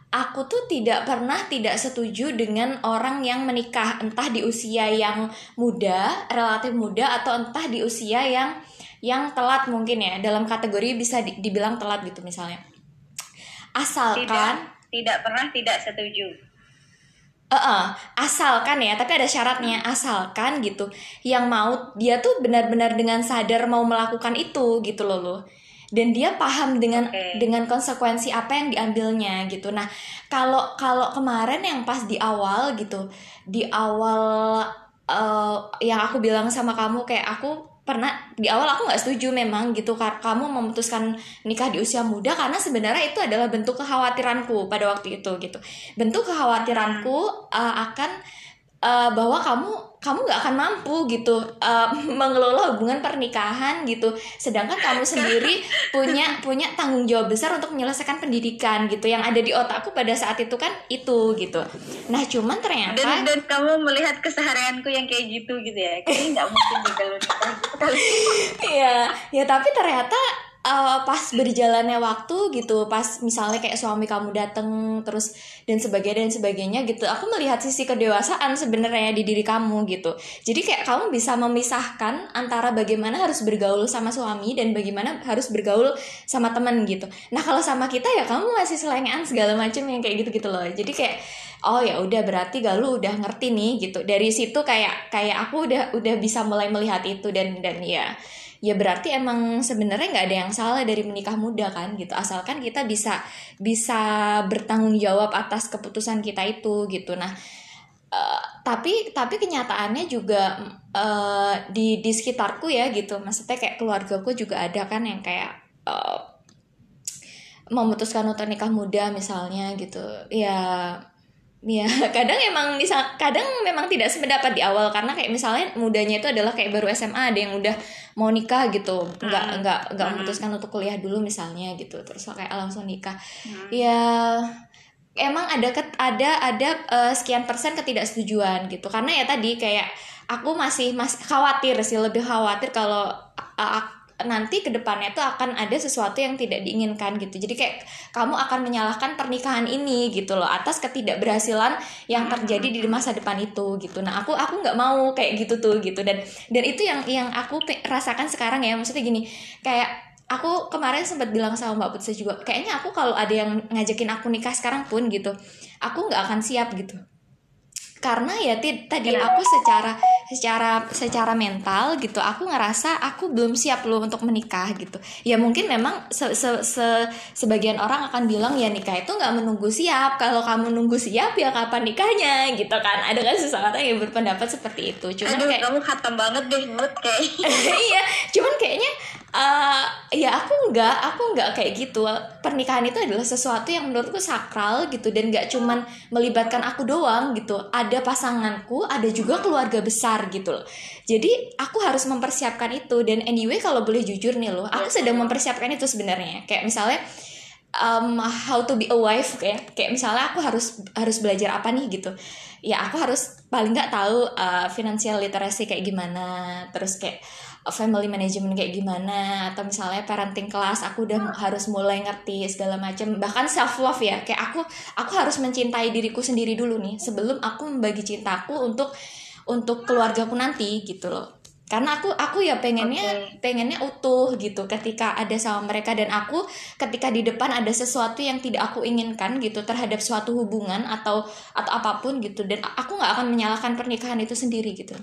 aku tuh tidak pernah tidak setuju dengan orang yang menikah entah di usia yang muda, relatif muda atau entah di usia yang yang telat mungkin ya dalam kategori bisa di, dibilang telat gitu misalnya. Asalkan tidak, tidak pernah tidak setuju. Uh -uh, asalkan ya, tapi ada syaratnya. Asalkan gitu, yang mau dia tuh benar-benar dengan sadar mau melakukan itu gitu loh loh dan dia paham dengan okay. dengan konsekuensi apa yang diambilnya gitu. Nah, kalau kalau kemarin yang pas di awal gitu, di awal uh, yang aku bilang sama kamu kayak aku pernah di awal aku nggak setuju memang gitu kamu memutuskan nikah di usia muda karena sebenarnya itu adalah bentuk kekhawatiranku pada waktu itu gitu bentuk kekhawatiranku uh, akan uh, bahwa kamu kamu nggak akan mampu gitu uh, mengelola hubungan pernikahan gitu. Sedangkan kamu sendiri punya punya tanggung jawab besar untuk menyelesaikan pendidikan gitu. Yang ada di otakku pada saat itu kan itu gitu. Nah cuman ternyata dan, dan kamu melihat keseharianku yang kayak gitu gitu ya. Kayaknya nggak mungkin deh kalau nikah gitu ya ya tapi ternyata uh, pas berjalannya waktu gitu pas misalnya kayak suami kamu dateng terus dan sebagainya dan sebagainya gitu aku melihat sisi kedewasaan sebenarnya di diri kamu gitu. Jadi kayak kamu bisa memisahkan antara bagaimana harus bergaul sama suami dan bagaimana harus bergaul sama temen gitu. Nah kalau sama kita ya kamu masih selengean segala macam yang kayak gitu gitu loh. Jadi kayak oh ya udah berarti galuh udah ngerti nih gitu. Dari situ kayak kayak aku udah udah bisa mulai melihat itu dan dan ya ya berarti emang sebenarnya nggak ada yang salah dari menikah muda kan gitu. Asalkan kita bisa bisa bertanggung jawab atas keputusan kita itu gitu. Nah uh, tapi tapi kenyataannya juga uh, di di sekitarku ya gitu. Maksudnya kayak keluargaku juga ada kan yang kayak uh, memutuskan untuk nikah muda misalnya gitu. Ya Iya, kadang emang misal kadang memang tidak sependapat di awal karena kayak misalnya mudanya itu adalah kayak baru SMA ada yang udah mau nikah gitu, nggak hmm. nggak nggak hmm. memutuskan untuk kuliah dulu misalnya gitu, terus kayak langsung nikah. Hmm. Ya emang ada ket, ada ada uh, sekian persen ketidaksetujuan gitu karena ya tadi kayak aku masih masih khawatir sih lebih khawatir kalau uh, nanti ke depannya tuh akan ada sesuatu yang tidak diinginkan gitu. Jadi kayak kamu akan menyalahkan pernikahan ini gitu loh atas ketidakberhasilan yang terjadi di masa depan itu gitu. Nah aku aku nggak mau kayak gitu tuh gitu. Dan dan itu yang yang aku rasakan sekarang ya. Maksudnya gini kayak aku kemarin sempat bilang sama Mbak Putri juga kayaknya aku kalau ada yang ngajakin aku nikah sekarang pun gitu aku nggak akan siap gitu karena ya tadi aku secara secara secara mental gitu aku ngerasa aku belum siap loh untuk menikah gitu. Ya mungkin memang se, se, se, sebagian orang akan bilang ya nikah itu nggak menunggu siap. Kalau kamu nunggu siap ya kapan nikahnya? Gitu kan. Ada kan seseorang yang berpendapat seperti itu? Cuman Aduh, kayak kamu khatam banget deh mood kayak. Iya cuman kayaknya uh, ya aku nggak aku nggak kayak gitu. Pernikahan itu adalah sesuatu yang menurutku sakral gitu dan nggak cuman melibatkan aku doang gitu. Ada pasanganku ada juga keluarga besar gitu loh. Jadi aku harus mempersiapkan itu. Dan anyway kalau boleh jujur nih loh aku sedang mempersiapkan itu sebenarnya. Kayak misalnya um, how to be a wife kayak kayak misalnya aku harus harus belajar apa nih gitu. Ya aku harus paling nggak tahu uh, financial literacy kayak gimana terus kayak family management kayak gimana atau misalnya parenting kelas aku udah harus mulai ngerti segala macam bahkan self love ya kayak aku aku harus mencintai diriku sendiri dulu nih sebelum aku membagi cintaku untuk untuk keluargaku nanti gitu loh. Karena aku aku ya pengennya okay. pengennya utuh gitu ketika ada sama mereka. Dan aku ketika di depan ada sesuatu yang tidak aku inginkan gitu terhadap suatu hubungan atau atau apa pun gitu dan aku nggak akan menyalahkan pernikahan itu sendiri gitu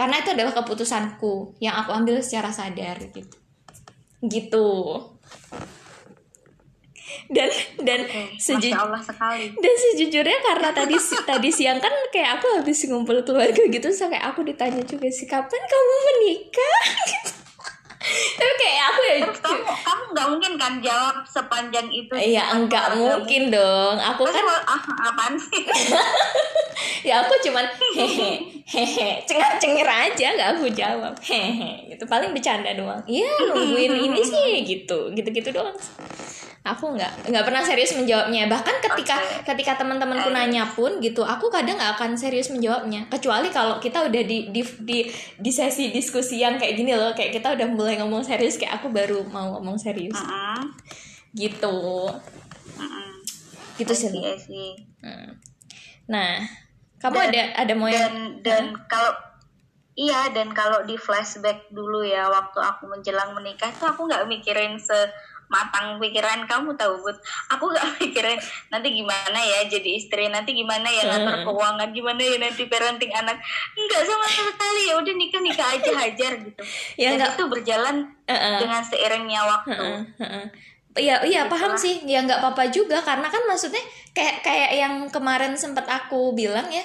karena itu adalah keputusanku yang aku ambil secara sadar gitu. Gitu. Dan dan seju sekali. dan sejujurnya karena tadi tadi siang kan kayak aku habis ngumpul keluarga gitu sampai aku ditanya juga sih kapan kamu menikah tapi kayak aku ya Terus kamu kamu nggak mungkin kan jawab sepanjang itu iya enggak mungkin. dong. Aku Terus kan ah, apaan sih? Ya aku cuman hehe hehe cengar cengir aja nggak aku jawab. Hehe itu paling bercanda doang. Iya nungguin ini sih gitu. Gitu gitu doang aku nggak nggak pernah serius menjawabnya bahkan ketika okay. ketika teman-temanku nanya pun gitu aku kadang nggak akan serius menjawabnya kecuali kalau kita udah di di di, di sesi diskusi yang kayak gini loh kayak kita udah mulai ngomong serius kayak aku baru mau ngomong serius uh -uh. gitu uh -uh. gitu sih. Hmm. nah kamu Dan- ada ada mau yang dan dan kalau iya dan kalau di flashback dulu ya waktu aku menjelang menikah itu aku nggak mikirin sematang pikiran kamu tahu but aku nggak mikirin nanti gimana ya jadi istri nanti gimana ya ngatur keuangan gimana ya nanti parenting anak nggak sama sekali ya udah nikah nikah aja hajar gitu Ya, dan nggak- itu berjalan Heeh. dengan seiringnya waktu Heeh, heeh. Iya, iya paham Itulah. sih. Ya nggak apa-apa juga karena kan maksudnya kayak kayak yang kemarin sempat aku bilang ya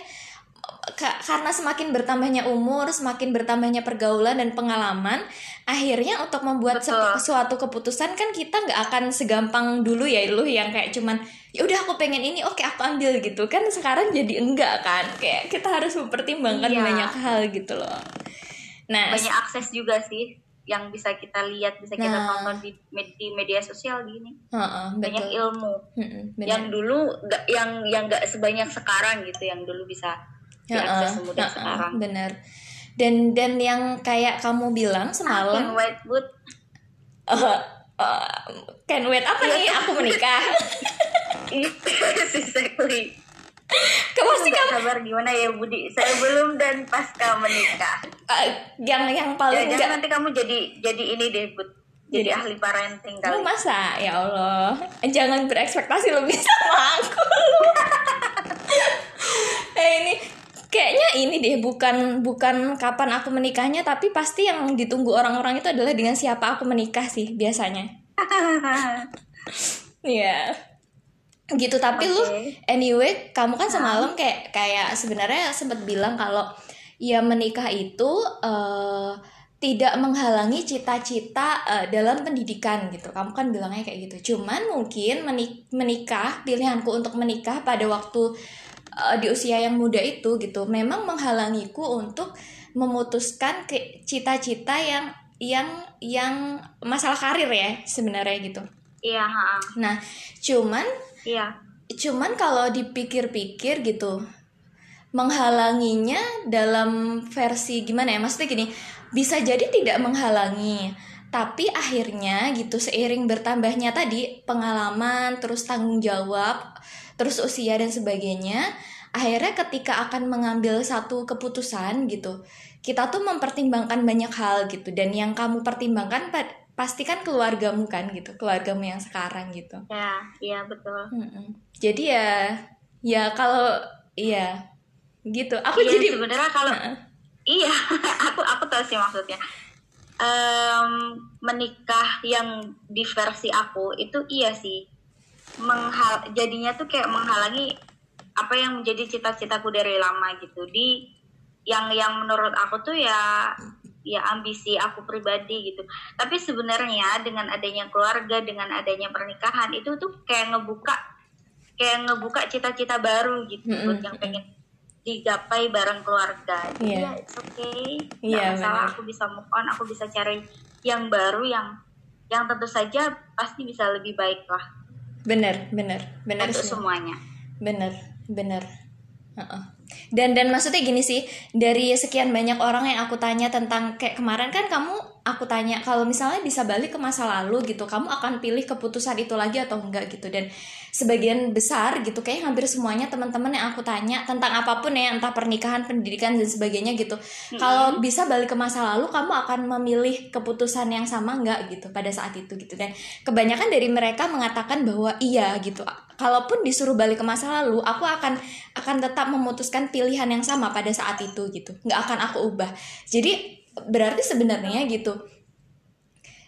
karena semakin bertambahnya umur, semakin bertambahnya pergaulan dan pengalaman, akhirnya untuk membuat Betul. se- suatu keputusan kan kita nggak akan segampang dulu ya lu yang kayak cuman ya udah aku pengen ini, oke aku ambil gitu kan sekarang jadi enggak kan kayak kita harus mempertimbangkan Iya. banyak hal gitu loh. Nah, banyak akses juga sih yang bisa kita lihat bisa kita Nah. tonton di, med- di media sosial gini heeh, banyak betul. ilmu benar. yang dulu nggak yang yang nggak sebanyak sekarang gitu yang dulu bisa diakses Heeh, semudah sekarang. bener. Dan dan yang kayak kamu bilang Can semalam wait but eh, eh, can wait apa nih? Aku menikah. Exactly. Kamu pasti nggak kamu sabar gimana ya Budi? Saya belum dan pasca menikah. Eh, yang yang paling jangan enggak nanti kamu jadi jadi ini deh Bud. Jadi Jadi- ahli parenting Lu kali. masa? Ya Allah. Jangan berekspektasi lebih sama aku. Eh ini kayaknya ini deh bukan bukan kapan aku menikahnya tapi pasti yang ditunggu orang-orang itu adalah dengan siapa aku menikah sih biasanya Iya. Gitu tapi lu Oke. anyway kamu kan semalam kayak kayak sebenarnya sempat bilang kalau ya menikah itu eh, tidak menghalangi cita-cita eh, dalam pendidikan gitu. Kamu kan bilangnya kayak gitu. Cuman mungkin menik- menikah pilihanku untuk menikah pada waktu eh, di usia yang muda itu gitu memang menghalangiku untuk memutuskan ke cita-cita yang yang yang masalah karir ya sebenarnya gitu. iya ha, Nah, cuman iya cuman kalau dipikir-pikir gitu menghalanginya dalam versi gimana ya? Maksudnya gini, bisa jadi tidak menghalangi, tapi akhirnya gitu seiring bertambahnya tadi pengalaman, terus tanggung jawab, terus usia dan sebagainya, akhirnya ketika akan mengambil satu keputusan gitu, kita tuh mempertimbangkan banyak hal gitu dan yang kamu pertimbangkan pa- pasti kan keluargamu kan gitu, keluargamu yang sekarang gitu. ya iya betul Mm-mm. Jadi ya, ya kalau iya gitu. Aku Iya, jadi sebenarnya kalau iya aku aku tahu sih maksudnya Em, menikah yang di versi aku itu iya sih menghal jadinya tuh kayak menghalangi apa yang menjadi cita-citaku dari lama gitu di yang yang menurut aku tuh ya ya ambisi aku pribadi gitu tapi sebenarnya dengan adanya keluarga dengan adanya pernikahan itu tuh kayak ngebuka kayak ngebuka cita-cita baru gitu Mm-mm, buat yang pengen digapai bareng keluarga. Iya. ya it's okay. Iya, masalah aku bisa move on, aku bisa cari yang baru yang yang tentu saja pasti bisa lebih baik lah bener, bener, bener untuk semuanya. Bener, bener. Heeh. Dan dan maksudnya gini sih, dari sekian banyak orang yang aku tanya tentang kayak kemarin kan kamu aku tanya kalau misalnya bisa balik ke masa lalu gitu, kamu akan pilih keputusan itu lagi atau enggak gitu dan sebagian besar gitu kayak hampir semuanya teman-teman yang aku tanya tentang apa pun ya entah pernikahan, pendidikan dan sebagainya gitu. Kalau bisa balik ke masa lalu kamu akan memilih keputusan yang sama enggak gitu pada saat itu gitu dan kebanyakan dari mereka mengatakan bahwa iya gitu. Kalaupun disuruh balik ke masa lalu, aku akan akan tetap memutuskan pilihan yang sama pada saat itu gitu. Nggak akan aku ubah. Jadi berarti sebenarnya gitu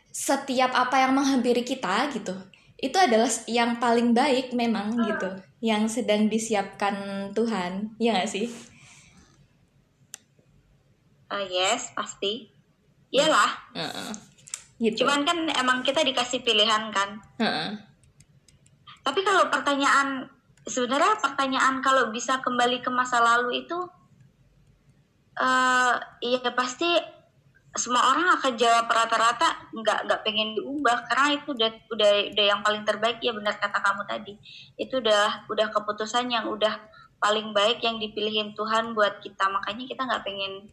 setiap apa yang menghampiri kita gitu itu adalah yang paling baik memang gitu yang sedang disiapkan Tuhan ya nggak sih Uh, yes, pasti. Iyalah. Heeh. gitu Cuman kan emang kita dikasih pilihan kan. Heeh. Tapi kalau pertanyaan sebenarnya pertanyaan kalau bisa kembali ke masa lalu itu eh iya pasti semua orang akan jawab rata-rata nggak nggak pengen diubah karena itu udah udah udah yang paling terbaik ya benar kata kamu tadi. Itu udah udah keputusan yang udah paling baik yang dipilihin Tuhan buat kita. Makanya kita nggak pengen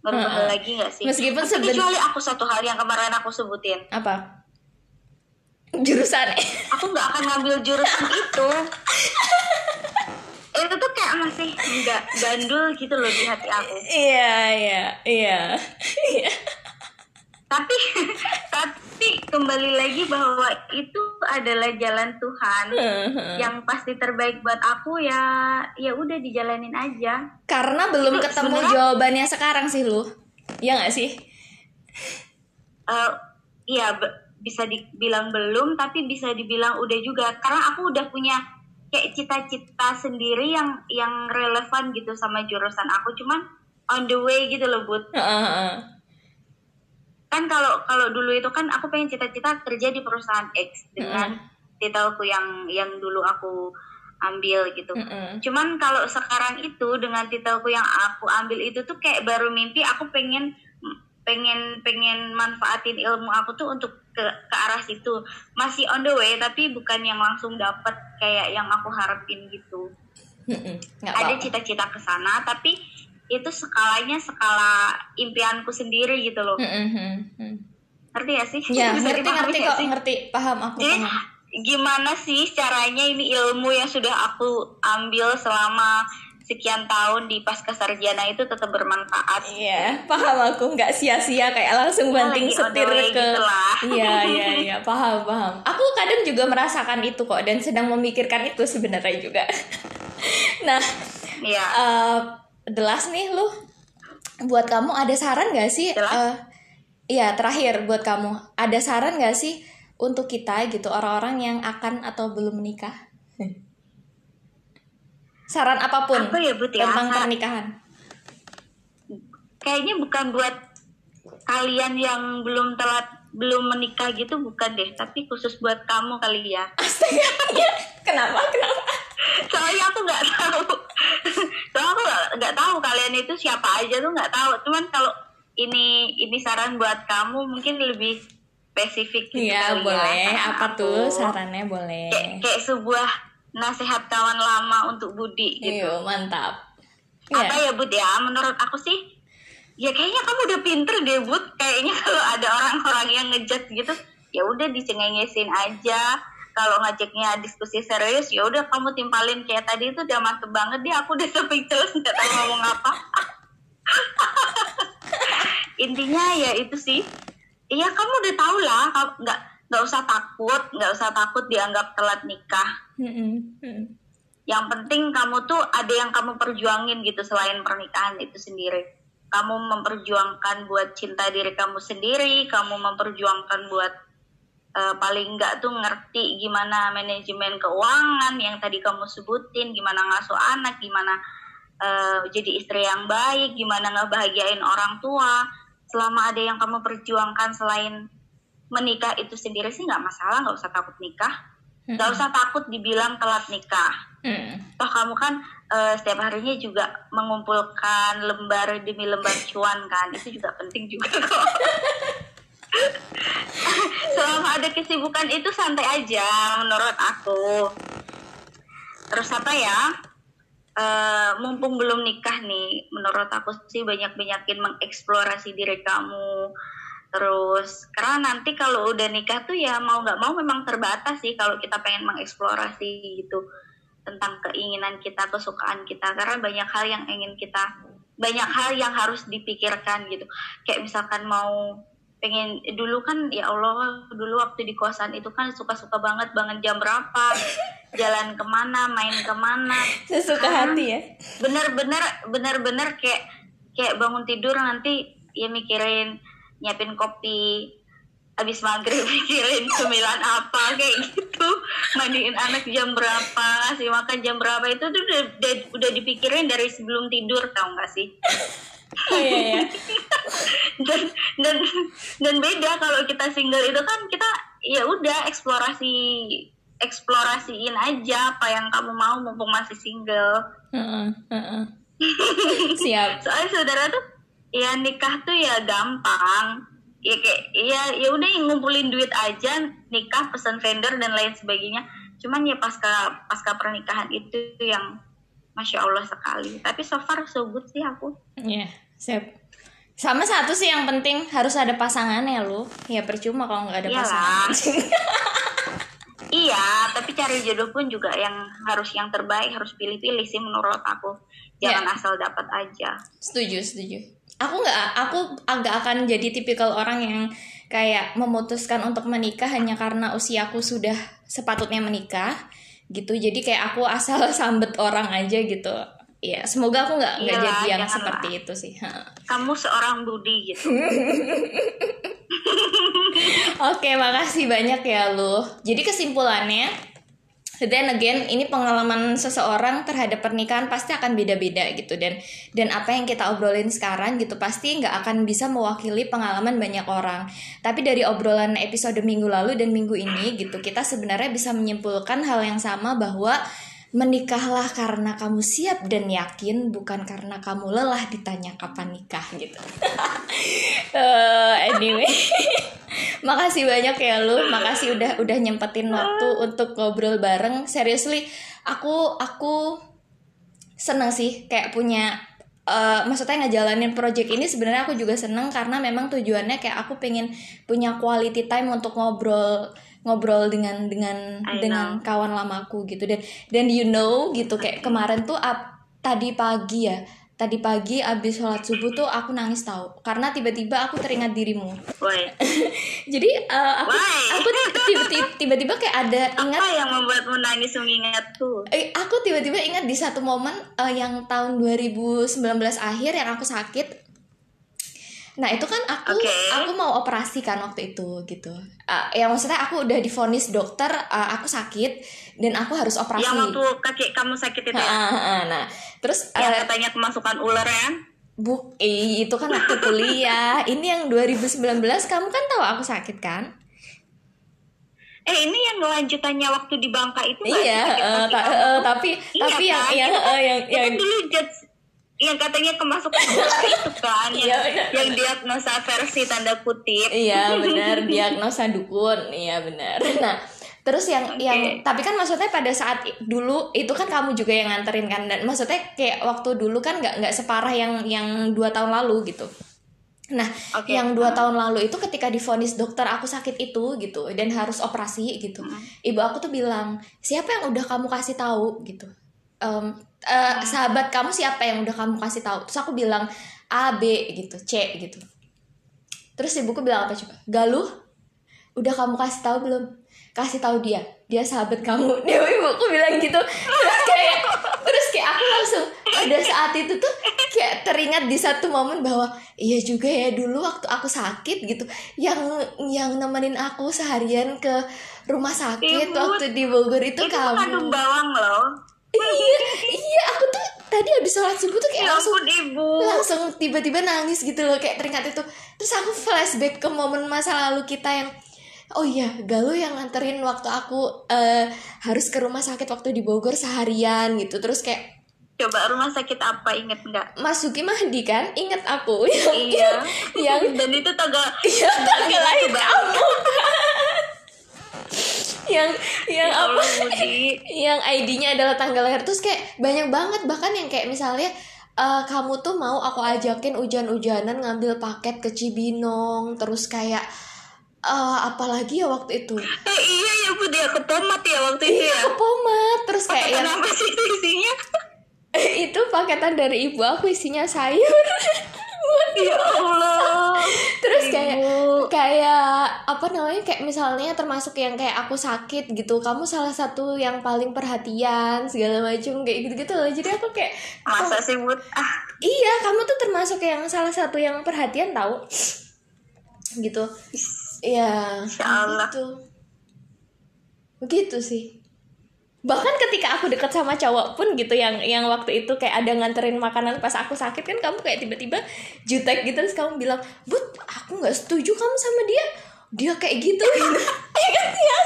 merubah Heeh. lagi nggak sih? Meskipun Tapi seben- kecuali aku satu hal yang kemarin aku sebutin. Apa? Jurusan. Aku nggak akan ngambil jurusan itu. Sih nggak gandul gitu loh di hati aku. Iya iya iya. Iya tapi tapi kembali lagi bahwa itu adalah jalan Tuhan yang pasti terbaik buat aku ya ya udah dijalanin aja. Karena belum Itu ketemu sebenarnya- jawabannya sekarang sih lu. Ya nggak sih? Eh, Iya be- bisa dibilang belum tapi bisa dibilang udah juga. Karena aku udah punya kayak cita-cita sendiri yang yang relevan gitu sama jurusan aku. Cuman on the way gitu loh Heeh, heeh. Kan kalau kalau dulu itu kan aku pengen cita-cita kerja di perusahaan X dengan titelku yang yang dulu aku ambil gitu. Mm-mm. Cuman kalau sekarang itu dengan titelku yang aku ambil itu tuh kayak baru mimpi aku pengen pengen pengen manfaatin ilmu aku tuh untuk ke ke arah situ. Masih on the way tapi bukan yang langsung dapat kayak yang aku harapin gitu. Nggak Ada cita-cita ke sana tapi itu skalanya skala impianku sendiri gitu loh. Mm-mm. Ngerti ya sih? Ya, Bisa ngerti ngerti kok, sih? ngerti, paham aku Jadi paham. gimana sih caranya ini ilmu yang sudah aku ambil selama sekian tahun di pasca sarjana itu tetap bermanfaat? Iya, paham aku nggak sia-sia kayak langsung banting setir ke gitu lah. Iya, iya, iya, paham, paham. Aku kadang juga merasakan itu kok dan sedang memikirkan itu sebenarnya juga. nah, Iya. eh delas nih lu buat kamu ada saran gak sih? Eh, Iya, terakhir buat kamu ada saran gak sih untuk kita gitu orang-orang yang akan atau belum menikah? Saran apa pun Apa ya, Bud, ya? tentang pernikahan. Kayaknya bukan buat kalian yang belum telat belum menikah gitu bukan deh, tapi khusus buat kamu kali ya. Astaga, ya. kenapa? Kenapa? Soalnya aku nggak tahu. Soalnya aku nggak- tahu kalian itu siapa aja tuh nggak tahu. Cuman kalau ini ini saran buat kamu mungkin lebih spesifik gitu Iya, ya, boleh. saran Apa aku. tuh sarannya boleh? Kayak, kayak sebuah nasihat kawan lama untuk Budi gitu. Iya, mantap. Apa Iya. ya Bud ya? Menurut aku sih ya kayaknya kamu udah pinter deh Bud. Kayaknya kalau ada orang-orang yang ngejat gitu ya udah dicengengesin aja. Kalau ngajaknya diskusi serius ya udah kamu timpalin kayak tadi itu udah mantep banget deh. Aku udah speechless nggak tahu ngomong apa. Intinya ya itu sih. Iya kamu udah tau lah. Nggak nggak usah takut, nggak usah takut dianggap telat nikah yang penting kamu tuh ada yang kamu perjuangin gitu selain pernikahan itu sendiri kamu memperjuangkan buat cinta diri kamu sendiri kamu memperjuangkan buat eh, paling enggak tuh ngerti gimana manajemen keuangan yang tadi kamu sebutin gimana ngasuh anak gimana eh, jadi istri yang baik gimana ngebahagiain orang tua. Selama ada yang kamu perjuangkan selain menikah itu sendiri sih nggak masalah nggak usah takut nikah. Nggak usah takut dibilang telat nikah. Mm. toh kamu kan eh, setiap harinya juga mengumpulkan lembar demi lembar cuan kan itu juga penting juga kok selama ada kesibukan itu santai aja menurut aku. Terus apa ya? Eh, mumpung belum nikah nih menurut aku sih banyak-banyakin mengeksplorasi diri kamu. Terus karena nanti kalau udah nikah tuh ya mau nggak mau memang terbatas sih kalau kita pengen mengeksplorasi gitu tentang keinginan kita kesukaan kita. Karena banyak hal yang ingin kita banyak hal yang harus dipikirkan gitu. Kayak misalkan mau pengen dulu kan ya Allah dulu waktu di kosan itu kan suka-suka banget bangun jam berapa jalan ke mana main ke mana. Sesuka Sekarang hati ya. bener-bener bener-bener kayak kayak bangun tidur nanti ya mikirin nyiapin kopi habis maghrib mikirin cemilan apa kayak gitu. Mandiin anak jam berapa ngasih makan jam berapa itu tuh udah, udah, udah dipikirin dari sebelum tidur tau gak sih Oh, iya, iya. dan dan dan beda kalau kita single itu kan kita ya udah eksplorasi eksplorasiin aja apa yang kamu mau mumpung masih single Heeh, heeh. Siap. soalnya saudara tuh ya nikah tuh ya gampang ya kayak ya ya udah ngumpulin duit aja nikah pesan vendor dan lain sebagainya cuman ya pasca pasca pernikahan itu yang masya allah sekali tapi so far so good sih aku Iya, siap. Sama satu sih yang penting harus ada pasangannya lu. Ya percuma kalau nggak ada Iyalah. pasangan. iya tapi cari jodoh pun juga yang harus yang terbaik harus pilih-pilih sih menurut aku jangan Ya. asal dapat aja Setuju, setuju. Aku nggak, aku agak akan jadi tipikal orang yang kayak memutuskan untuk menikah hanya karena usiaku sudah sepatutnya menikah, gitu. Jadi kayak aku asal sambet orang aja gitu. Ya, semoga aku nggak nggak Iyalah, jadi yang seperti itu sih. Ha. kamu seorang budi gitu Oke, makasih banyak ya lu. Jadi kesimpulannya, then again, ini pengalaman seseorang terhadap pernikahan pasti akan beda-beda gitu dan dan apa yang kita obrolin sekarang gitu pasti nggak akan bisa mewakili pengalaman banyak orang. Tapi dari obrolan episode minggu lalu dan minggu ini gitu, kita sebenarnya bisa menyimpulkan hal yang sama bahwa menikahlah karena kamu siap dan yakin bukan karena kamu lelah ditanya kapan nikah gitu. Eh, anyway, makasih banyak ya lu, makasih udah udah nyempetin waktu untuk ngobrol bareng. Seriously, aku aku seneng sih kayak punya eh, maksudnya ngejalanin project ini sebenarnya aku juga seneng karena memang tujuannya kayak aku pengen punya quality time untuk ngobrol ngobrol dengan dengan I dengan kawan lamaku gitu dan dan you know gitu kayak kemarin tuh ap- tadi pagi ya tadi pagi abis sholat subuh tuh aku nangis tahu karena tiba-tiba aku teringat dirimu jadi eh, aku Why? aku tiba-tiba kayak ada ingat apa yang membuatmu nangis mengingatku? Eh, aku tiba-tiba ingat di satu momen eh, yang tahun 2019 akhir yang aku sakit. Nah itu kan aku Oke. aku mau operasi kan waktu itu gitu. Eh, yang maksudnya aku udah divonis dokter eh, aku sakit dan aku harus operasi. Yang waktu kaki kamu sakit itu ya? Ah, ah, ah. Nah terus Yang eh, katanya kemasukan ular ya? buk eh, itu kan waktu kuliah. Ini yang 2019 kamu kan tahu aku sakit kan? Eh ini yang lanjutannya waktu di Bangka itu Iya, kaki ta- eh, tapi Iya tapi yang kan? yang eh, yang itu yang dulu judge yang katanya kemasukan ular itu kan yang, Iya, yang diagnosa versi tanda kutip Iya benar diagnosa dukun iya benar. Nah terus yang Oke. yang tapi kan maksudnya pada saat dulu itu kan kamu juga yang nganterin kan dan maksudnya kayak waktu dulu kan nggak nggak separah yang yang dua tahun lalu gitu. Nah Oke. yang dua tahun lalu itu ketika divonis dokter aku sakit itu gitu dan harus operasi gitu. Ibu aku tuh bilang siapa yang udah kamu kasih tahu gitu. Em, eh, sahabat kamu siapa yang udah kamu kasih tahu? Terus aku bilang A B gitu C gitu. Terus ibuku bilang apa coba? Galuh, udah kamu kasih tahu belum? Kasih tahu dia, dia sahabat kamu. Dia ibuku bilang gitu. Terus kayak, terus kayak aku langsung pada saat itu tuh kayak teringat di satu momen bahwa iya juga ya dulu waktu aku sakit gitu, yang yang nemenin aku seharian ke rumah sakit Ibu, waktu di Bogor itu, itu kamu. bawang loh iya, iya aku tuh tadi habis sholat subuh tuh kayak ya langsung ampun ibu. langsung tiba-tiba nangis gitu loh kayak teringat itu. Terus aku flashback ke momen masa lalu kita yang oh iya Galuh yang nganterin waktu aku eh, harus ke rumah sakit waktu di Bogor seharian gitu. Terus kayak coba rumah sakit apa inget nggak? Mas Suki Mahdi kan? Inget aku. Yang iya. yang dan itu tanggal yang tanggal lahir kamu yang yang Ya apa? Budi. yang ID-nya adalah tanggal lahir. Terus kayak banyak banget. Bahkan yang kayak misalnya eh, kamu tuh mau aku ajakin hujan-hujanan ngambil paket ke Cibinong. Terus kayak eh, apalagi ya waktu itu? Eh iya ya bu dia ke tomat ya waktu itu iya ya. ke Pomat terus kayak yang kenapa sih itu isinya? Itu paketan dari ibu aku isinya sayur ya Allah. Terus kayak Ibu. kayak apa namanya kayak misalnya termasuk yang kayak aku sakit gitu kamu salah satu yang paling perhatian segala macam kayak gitu gitu loh. Jadi aku kayak masa sih bu ah. Iya kamu tuh termasuk yang salah satu yang perhatian tahu gitu. Ya Insya Allah. gitu. Begitu sih bahkan ketika aku deket sama cowok pun gitu yang yang waktu itu kayak ada nganterin makanan pas aku sakit kan kamu kayak tiba-tiba jutek gitu terus kamu bilang but aku nggak setuju kamu sama dia. Dia kayak gitu. Ya kan? Ya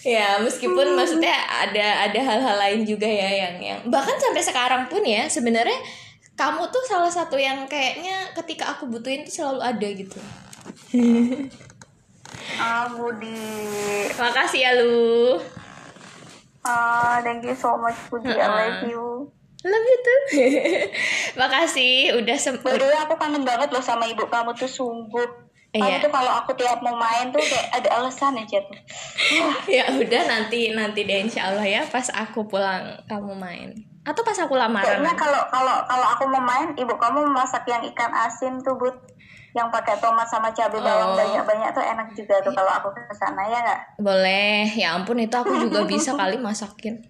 ya meskipun maksudnya ada ada hal-hal lain juga ya yang yang bahkan sampai sekarang pun ya sebenarnya kamu tuh salah satu yang kayaknya ketika aku butuhin tuh selalu ada gitu ah Budi makasih ya lu. Ah thank you so much Budi I love you. Love you tuh makasih udah sempet the way, aku kangen banget loh sama ibu kamu tuh sungguh. Iya. tuh kalau aku tiap mau main tuh kayak ada alasan aja. Tuh. ya udah nanti nanti deh insya Allah ya pas aku pulang kamu main. Atau pas aku lamaran. Kayaknya kalau kalau kalau aku mau main, ibu kamu masak yang ikan asin tuh but yang pakai tomat sama cabai bawang oh. banyak-banyak tuh enak juga tuh kalau aku ke sana ya nggak? Boleh, ya ampun itu aku juga bisa kali masakin.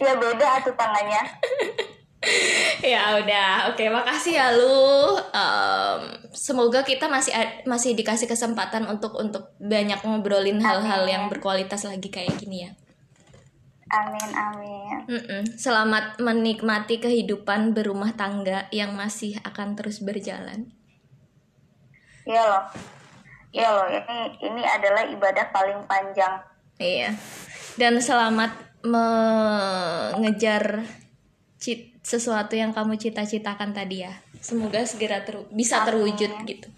ya beda tuh tangannya. ya udah oke makasih ya lu um, semoga kita masih masih dikasih kesempatan untuk untuk banyak ngobrolin hal-hal yang berkualitas lagi kayak gini ya amin amin Mm-mm. selamat menikmati kehidupan berumah tangga yang masih akan terus berjalan iya loh iya loh ini ini adalah ibadah paling panjang iya dan selamat mengejar cit sesuatu yang kamu cita-citakan tadi ya. Semoga segera ter bisa terwujud gitu.